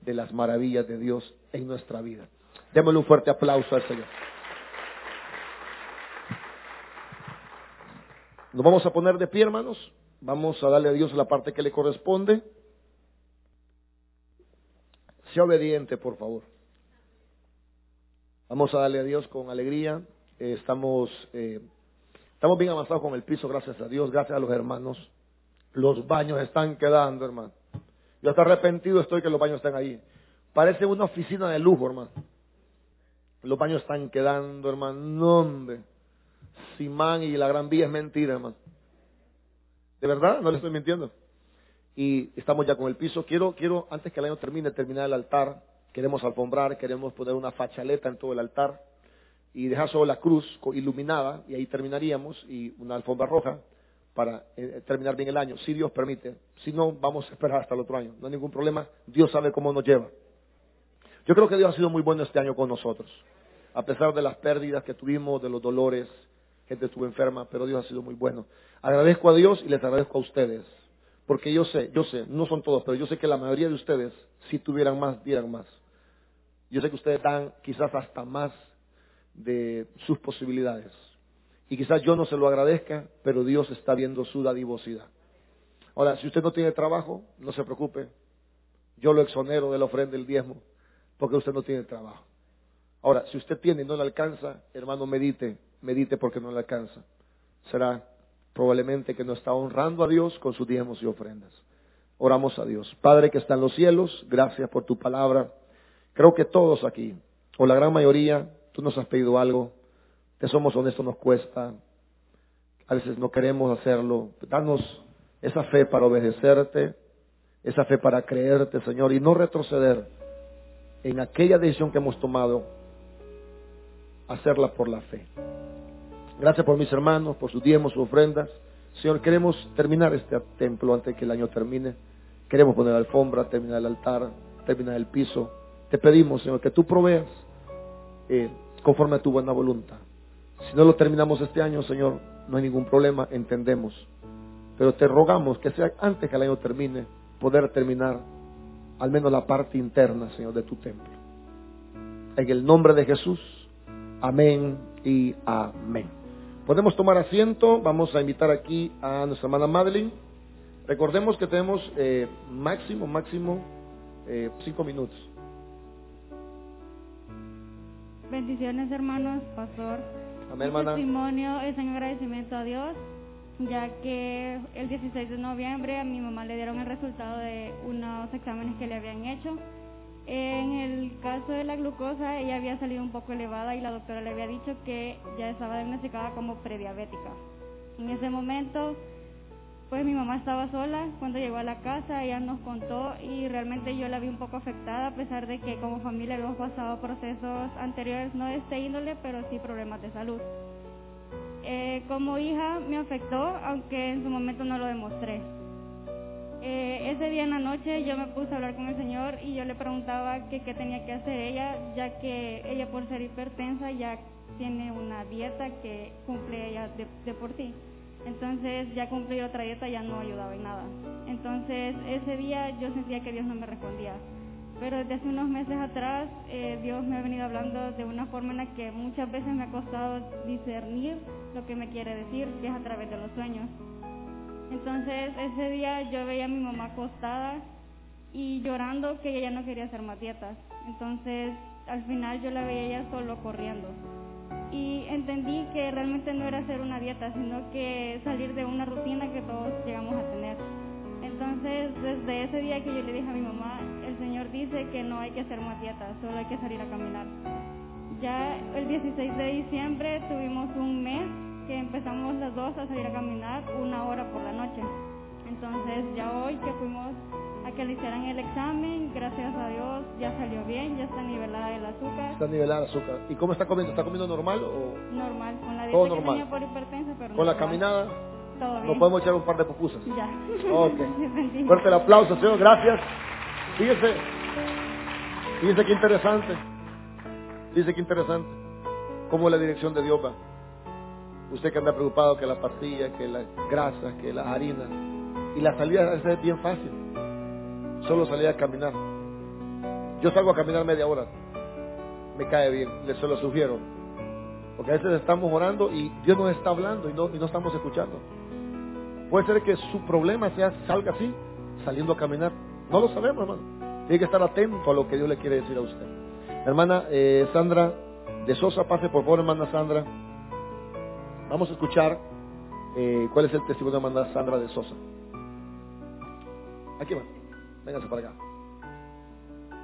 [SPEAKER 1] de las maravillas de Dios en nuestra vida. Démosle un fuerte aplauso al Señor. Nos vamos a poner de pie, hermanos. Vamos a darle a Dios la parte que le corresponde. Sea obediente, por favor. Vamos a darle a Dios con alegría. Eh, estamos, eh, estamos bien avanzados con el piso, gracias a Dios, gracias a los hermanos. Los baños están quedando, hermano. Yo hasta arrepentido estoy que los baños estén ahí. Parece una oficina de lujo, hermano. Los baños están quedando, hermano. No, hombre. Simán y la Gran Vía es mentira, hermano. De verdad, no le estoy mintiendo. Y estamos ya con el piso. Quiero, quiero, antes que el año termine, terminar el altar. Queremos alfombrar, queremos poner una fachaleta en todo el altar y dejar solo la cruz iluminada y ahí terminaríamos y una alfombra roja para eh, terminar bien el año, si Dios permite. Si no, vamos a esperar hasta el otro año. No hay ningún problema. Dios sabe cómo nos lleva. Yo creo que Dios ha sido muy bueno este año con nosotros. A pesar de las pérdidas que tuvimos, de los dolores, gente estuvo enferma, pero Dios ha sido muy bueno. Agradezco a Dios y les agradezco a ustedes, porque yo sé, yo sé, no son todos, pero yo sé que la mayoría de ustedes, si tuvieran más, dieran más. Yo sé que ustedes dan quizás hasta más de sus posibilidades. Y quizás yo no se lo agradezca, pero Dios está viendo su dadivosidad. Ahora, si usted no tiene trabajo, no se preocupe. Yo lo exonero de la ofrenda del diezmo, porque usted no tiene trabajo. Ahora, si usted tiene y no le alcanza, hermano, medite medite porque no le alcanza. Será probablemente que no está honrando a Dios con sus diezmos y ofrendas. Oramos a Dios. Padre que está en los cielos, gracias por tu palabra. Creo que todos aquí, o la gran mayoría, tú nos has pedido algo. Te somos honestos, nos cuesta. A veces no queremos hacerlo. Danos esa fe para obedecerte, esa fe para creerte, Señor, y no retroceder en aquella decisión que hemos tomado, hacerla por la fe. Gracias por mis hermanos, por sus diezmos, sus ofrendas. Señor, queremos terminar este templo antes que el año termine. Queremos poner la alfombra, terminar el altar, terminar el piso. Te pedimos, Señor, que tú proveas eh, conforme a tu buena voluntad. Si no lo terminamos este año, Señor, no hay ningún problema, entendemos. Pero te rogamos que sea antes que el año termine, poder terminar al menos la parte interna, Señor, de tu templo. En el nombre de Jesús, amén y amén. Podemos tomar asiento, vamos a invitar aquí a nuestra hermana Madeline. Recordemos que tenemos eh, máximo, máximo eh, cinco minutos.
[SPEAKER 2] Bendiciones hermanos, pastor.
[SPEAKER 1] Amén, hermana.
[SPEAKER 2] testimonio es en agradecimiento a Dios, ya que el 16 de noviembre a mi mamá le dieron el resultado de unos exámenes que le habían hecho en el caso de la glucosa, ella había salido un poco elevada y la doctora le había dicho que ya estaba diagnosticada como prediabética. En ese momento, pues mi mamá estaba sola. Cuando llegó a la casa, ella nos contó y realmente yo la vi un poco afectada, a pesar de que como familia habíamos pasado procesos anteriores, no de este índole, pero sí problemas de salud. Eh, como hija me afectó, aunque en su momento no lo demostré. Eh, ese día en la noche yo me puse a hablar con el Señor y yo le preguntaba qué tenía que hacer ella, ya que ella por ser hipertensa ya tiene una dieta que cumple ella de, por sí. Entonces ya cumplir otra dieta ya no ayudaba en nada. Entonces ese día yo sentía que Dios no me respondía. Pero desde hace unos meses atrás eh, Dios me ha venido hablando de una forma en la que muchas veces me ha costado discernir lo que me quiere decir, que es a través de los sueños. Entonces ese día yo veía a mi mamá acostada y llorando que ella no quería hacer más dietas. Entonces al final yo la veía ella solo corriendo. Y entendí que realmente no era hacer una dieta, sino que salir de una rutina que todos llegamos a tener. Entonces, desde ese día que yo le dije a mi mamá, el Señor dice que no hay que hacer más dietas, solo hay que salir a caminar. Ya el 16 de diciembre tuvimos un mes que empezamos las dos a salir a caminar una hora por la noche. Entonces ya hoy que fuimos que le hicieran el examen, gracias a Dios ya salió bien, ya está nivelada el azúcar.
[SPEAKER 1] Está nivelada el azúcar. ¿Y cómo está comiendo? ¿Está comiendo normal o...?
[SPEAKER 2] Normal, con la
[SPEAKER 1] dieta normal.
[SPEAKER 2] Que por hipertensa, pero
[SPEAKER 1] ¿Con la caminada?
[SPEAKER 2] Todo bien.
[SPEAKER 1] Nos podemos echar un par de pupusas.
[SPEAKER 2] Ya.
[SPEAKER 1] Ok. Fuerte el aplauso, Señor. Gracias. Fíjese. Fíjese qué interesante. Fíjese qué interesante. Cómo la dirección de Dios va. Usted que anda preocupado que la pastilla, que las grasas, que las harinas. Y la salida es bien fácil. Solo salir a caminar. Yo salgo a caminar media hora. Me cae bien. Les se lo sugiero. Porque a veces estamos orando y Dios nos está hablando y no, y no estamos escuchando. Puede ser que su problema sea salga así, saliendo a caminar. No lo sabemos, hermano. Tiene que estar atento a lo que Dios le quiere decir a usted. Hermana eh, Sandra de Sosa, pase por favor, hermana Sandra. Vamos a escuchar eh, cuál es el testimonio de hermana Sandra de Sosa. Aquí va. Véngase para acá.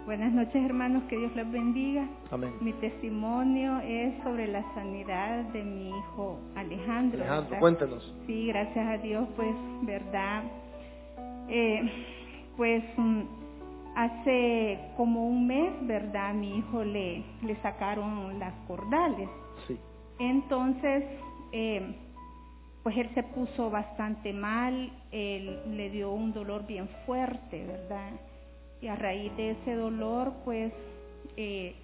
[SPEAKER 3] Buenas noches hermanos, que Dios les bendiga.
[SPEAKER 1] Amén.
[SPEAKER 3] Mi testimonio es sobre la sanidad de mi hijo Alejandro.
[SPEAKER 1] Alejandro, cuéntenos.
[SPEAKER 3] Sí, gracias a Dios, pues, verdad. Eh, pues mm, hace como un mes, verdad, mi hijo le, le sacaron las cordales.
[SPEAKER 1] Sí.
[SPEAKER 3] Entonces, eh, pues él se puso bastante mal, él le dio un dolor bien fuerte, ¿verdad? y a raíz de ese dolor, pues eh,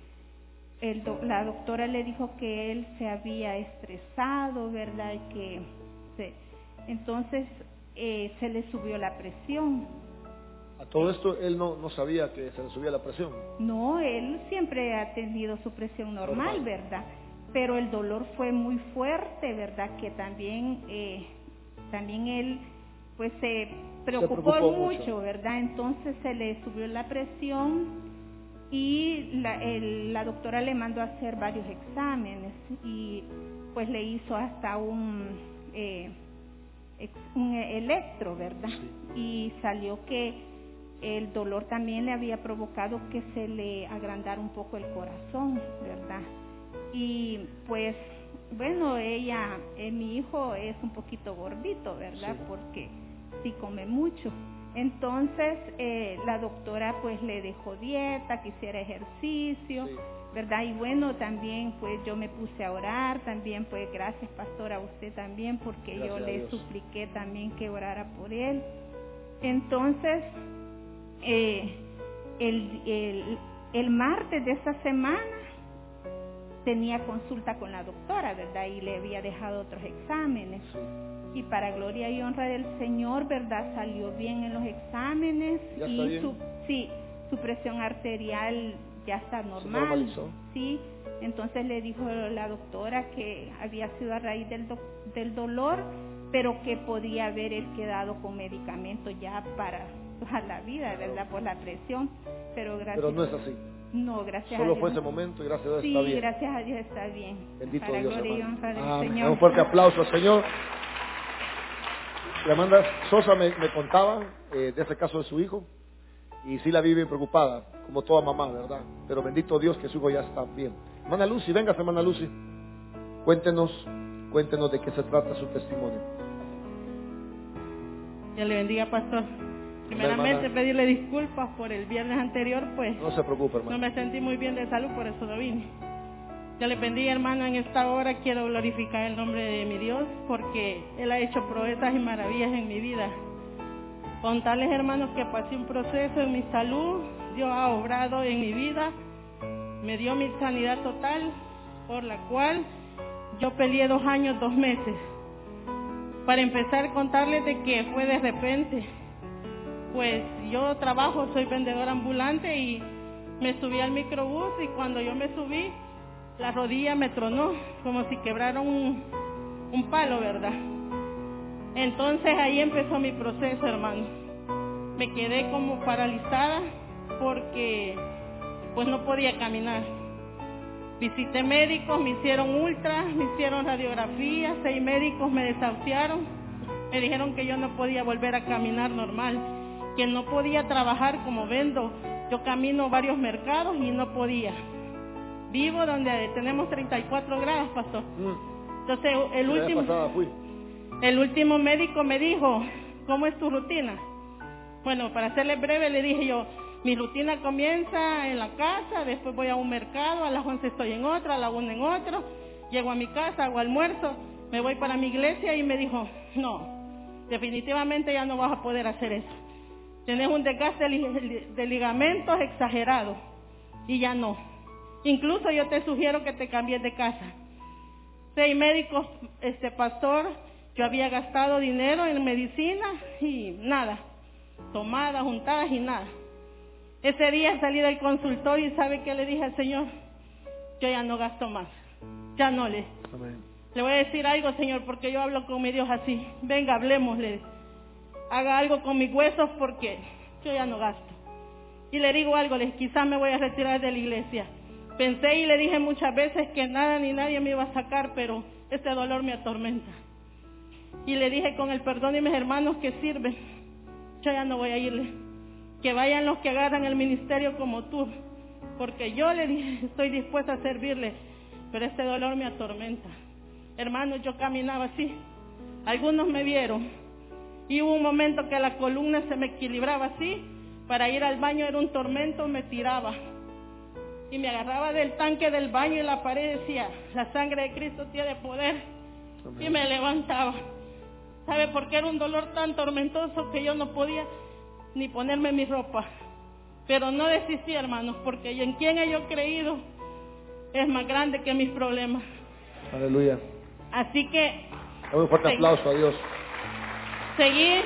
[SPEAKER 3] la doctora le dijo que él se había estresado, ¿verdad? Y que entonces eh, se le subió la presión.
[SPEAKER 1] A todo esto él no, no sabía que se le subía la presión.
[SPEAKER 3] No, él siempre ha tenido su presión normal, ¿verdad? Pero el dolor fue muy fuerte, ¿verdad? Que también, eh, también él pues se preocupó, mucho, ¿verdad? Entonces se le subió la presión y la, la, doctora le mandó a hacer varios exámenes y pues le hizo hasta un, eh, un electro, ¿verdad? Y salió que el dolor también le había provocado que se le agrandara un poco el corazón, ¿verdad? Y pues, bueno, ella, eh, mi hijo es un poquito gordito, ¿verdad? Porque si come mucho. Entonces eh, la doctora pues le dejó dieta, que hiciera ejercicio, ¿verdad? Y bueno, también pues yo me puse a orar, también pues gracias pastora a usted también porque yo le supliqué también que orara por él. Entonces, eh, el, el, el martes de esa semana tenía consulta con la doctora, ¿verdad? Y le había dejado otros exámenes y para gloria y honra del Señor, ¿verdad? Salió bien en los exámenes y su sí, su presión arterial ya está normal. Sí, entonces le dijo la doctora que había sido a raíz del, del dolor, pero que podía haber él quedado con medicamentos ya para toda la vida, ¿verdad? Por la presión, pero gracias.
[SPEAKER 1] Pero no es así.
[SPEAKER 3] No, gracias
[SPEAKER 1] Solo
[SPEAKER 3] a Dios.
[SPEAKER 1] fue ese momento y gracias a Dios
[SPEAKER 3] sí,
[SPEAKER 1] está bien.
[SPEAKER 3] Sí, gracias a Dios está bien.
[SPEAKER 1] Bendito
[SPEAKER 3] Para
[SPEAKER 1] Dios,
[SPEAKER 3] Señor.
[SPEAKER 1] Un fuerte aplauso al Señor. Y Amanda Sosa me, contaba eh, de ese caso de su hijo y sí la vive preocupada, como toda mamá, ¿verdad? Pero bendito Dios que su hijo ya está bien. Hermana Lucy, venga, hermana Lucy. Cuéntenos, cuéntenos de qué se trata su testimonio.
[SPEAKER 4] Dios le bendiga, pastor. Primeramente pedirle disculpas por el viernes anterior, pues.
[SPEAKER 1] No se preocupe, hermano.
[SPEAKER 4] No me sentí muy bien de salud, por eso no vine. Yo le bendiga, hermano, en esta hora quiero glorificar el nombre de mi Dios porque Él ha hecho proezas y maravillas en mi vida. Contarles, hermanos, que pasé un proceso en mi salud. Dios ha obrado en mi vida. Me dio mi sanidad total, por la cual yo peleé dos años, dos meses. Para empezar, contarles de que fue de repente. Pues yo trabajo, soy vendedor ambulante y me subí al microbús y cuando yo me subí, la rodilla me tronó, como si quebraron un, un palo, ¿verdad? Entonces ahí empezó mi proceso, hermano. Me quedé como paralizada porque pues no podía caminar. Visité médicos, me hicieron ultras, me hicieron radiografías, seis médicos me desahuciaron. Me dijeron que yo no podía volver a caminar normal, que no podía trabajar como vendo. Yo camino varios mercados y no podía. Vivo donde tenemos 34 grados, pastor.
[SPEAKER 1] Mm.
[SPEAKER 4] Entonces el último, el último médico me dijo, ¿cómo es tu rutina? Bueno, para hacerle breve le dije yo, mi rutina comienza en la casa, después voy a un mercado, a las 11 estoy en otro, a la 1 en otro, llego a mi casa, hago almuerzo, me voy para mi iglesia y me dijo, no, definitivamente ya no vas a poder hacer eso. Tienes un desgaste de li- de ligamentos exagerado y ya no. Incluso yo te sugiero que te cambies de casa. Seis médicos, este pastor, yo había gastado dinero en medicina y nada, tomadas, juntadas y nada. Ese día salí del consultorio y sabe qué le dije al Señor, yo ya no gasto más, ya no le.
[SPEAKER 1] Amén.
[SPEAKER 4] Le voy a decir algo, Señor, porque yo hablo con mi Dios así. Venga, hablemosle. Haga algo con mis huesos porque yo ya no gasto. Y le digo algo, les quizás me voy a retirar de la iglesia. Pensé y le dije muchas veces que nada ni nadie me iba a sacar, pero este dolor me atormenta. Y le dije con el perdón de mis hermanos que sirven, yo ya no voy a irle. Que vayan los que agarran el ministerio como tú. Porque yo le dije, estoy dispuesta a servirle, pero este dolor me atormenta. Hermanos, yo caminaba así. Algunos me vieron. Y hubo un momento que la columna se me equilibraba así. Para ir al baño era un tormento, me tiraba. Y me agarraba del tanque del baño y la pared decía, la sangre de Cristo tiene poder. Y me levantaba. ¿Sabe por qué era un dolor tan tormentoso que yo no podía ni ponerme mi ropa? Pero no desistí, hermanos, porque en quien he yo creído es más grande que mis problemas.
[SPEAKER 1] Aleluya.
[SPEAKER 4] Así que
[SPEAKER 1] un fuerte aplauso a Dios.
[SPEAKER 4] Seguí,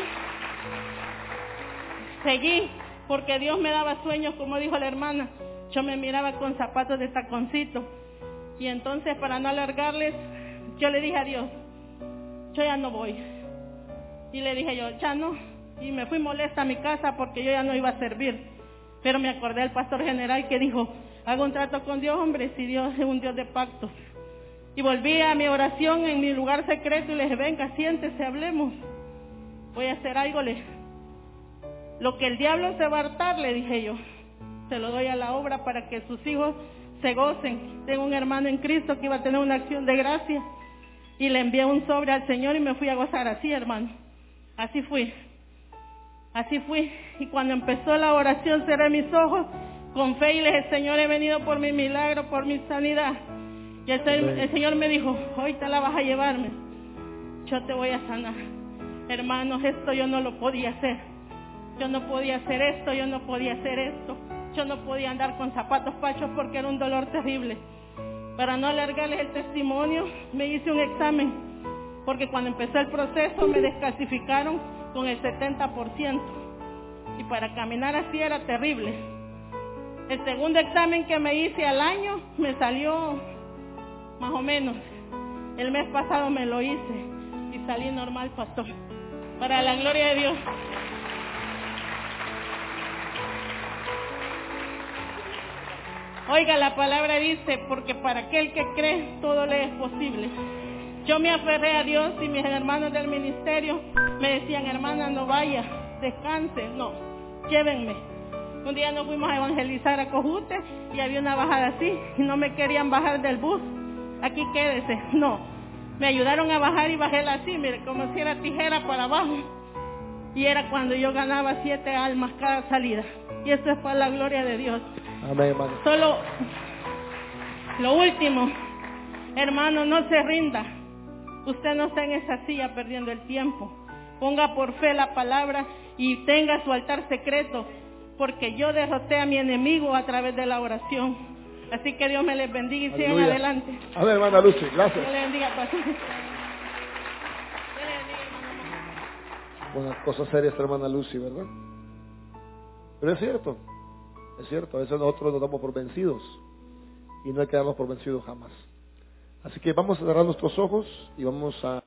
[SPEAKER 4] seguí, porque Dios me daba sueños, como dijo la hermana. Yo me miraba con zapatos de taconcito. Y entonces, para no alargarles, yo le dije a Dios, yo ya no voy. Y le dije yo, ya no. Y me fui molesta a mi casa porque yo ya no iba a servir. Pero me acordé del pastor general que dijo, hago un trato con Dios, hombre, si Dios es un Dios de pactos. Y volví a mi oración en mi lugar secreto y le dije, venga, siéntese, hablemos. Voy a hacer algo. Le... Lo que el diablo se va a hartar, le dije yo, se lo doy a la obra para que sus hijos se gocen. Tengo un hermano en Cristo que iba a tener una acción de gracia. Y le envié un sobre al Señor y me fui a gozar así, hermano. Así fui. Así fui. Y cuando empezó la oración cerré mis ojos con fe y le dije, Señor, he venido por mi milagro, por mi sanidad. Y el, el Señor me dijo, hoy te la vas a llevarme. Yo te voy a sanar. Hermanos, esto yo no lo podía hacer. Yo no podía hacer esto, yo no podía hacer esto. Yo no podía andar con zapatos pachos porque era un dolor terrible. Para no alargarles el testimonio, me hice un examen. Porque cuando empezó el proceso me descalcificaron con el 70%. Y para caminar así era terrible. El segundo examen que me hice al año me salió más o menos. El mes pasado me lo hice y salí normal, pastor. Para la gloria de Dios. Oiga, la palabra dice, porque para aquel que cree, todo le es posible. Yo me aferré a Dios y mis hermanos del ministerio me decían, hermana, no vaya, descanse, no, llévenme. Un día nos fuimos a evangelizar a Cojute y había una bajada así y no me querían bajar del bus. Aquí quédese, no. Me ayudaron a bajar y bajé así, mire, como si era tijera para abajo. Y era cuando yo ganaba siete almas cada salida. Y eso es para la gloria de Dios.
[SPEAKER 1] Amén, hermano.
[SPEAKER 4] Solo lo último, hermano, no se rinda. Usted no está en esa silla perdiendo el tiempo. Ponga por fe la palabra y tenga su altar secreto, porque yo derroté a mi enemigo a través de la oración. Así que Dios me les bendiga y sigan adelante.
[SPEAKER 1] A ver, hermana Lucy,
[SPEAKER 4] Dios
[SPEAKER 1] gracias.
[SPEAKER 4] le bendiga, pastor.
[SPEAKER 1] Buenas cosas serias, hermana Lucy, ¿verdad? Pero es cierto, es cierto, a veces nosotros nos damos por vencidos y no hay que darnos por vencidos jamás. Así que vamos a cerrar nuestros ojos y vamos a